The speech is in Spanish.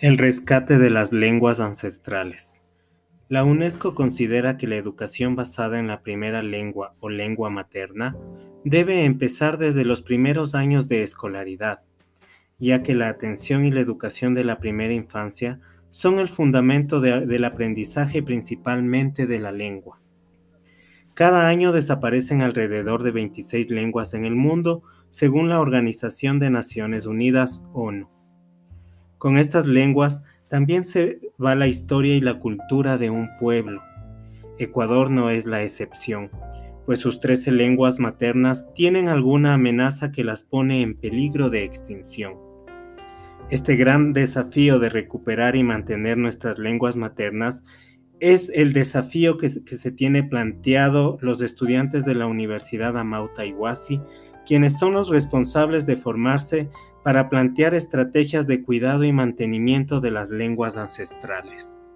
El rescate de las lenguas ancestrales. La UNESCO considera que la educación basada en la primera lengua o lengua materna debe empezar desde los primeros años de escolaridad, ya que la atención y la educación de la primera infancia son el fundamento del aprendizaje principalmente de la lengua. Cada año desaparecen alrededor de 26 lenguas en el mundo, según la Organización de Naciones Unidas, ONU. Con estas lenguas también se va la historia y la cultura de un pueblo. Ecuador no es la excepción, pues sus 13 lenguas maternas tienen alguna amenaza que las pone en peligro de extinción. Este gran desafío de recuperar y mantener nuestras lenguas maternas es el desafío que, se tiene planteado los estudiantes de la Universidad Amauta Iguasi, quienes son los responsables de formarse para plantear estrategias de cuidado y mantenimiento de las lenguas ancestrales.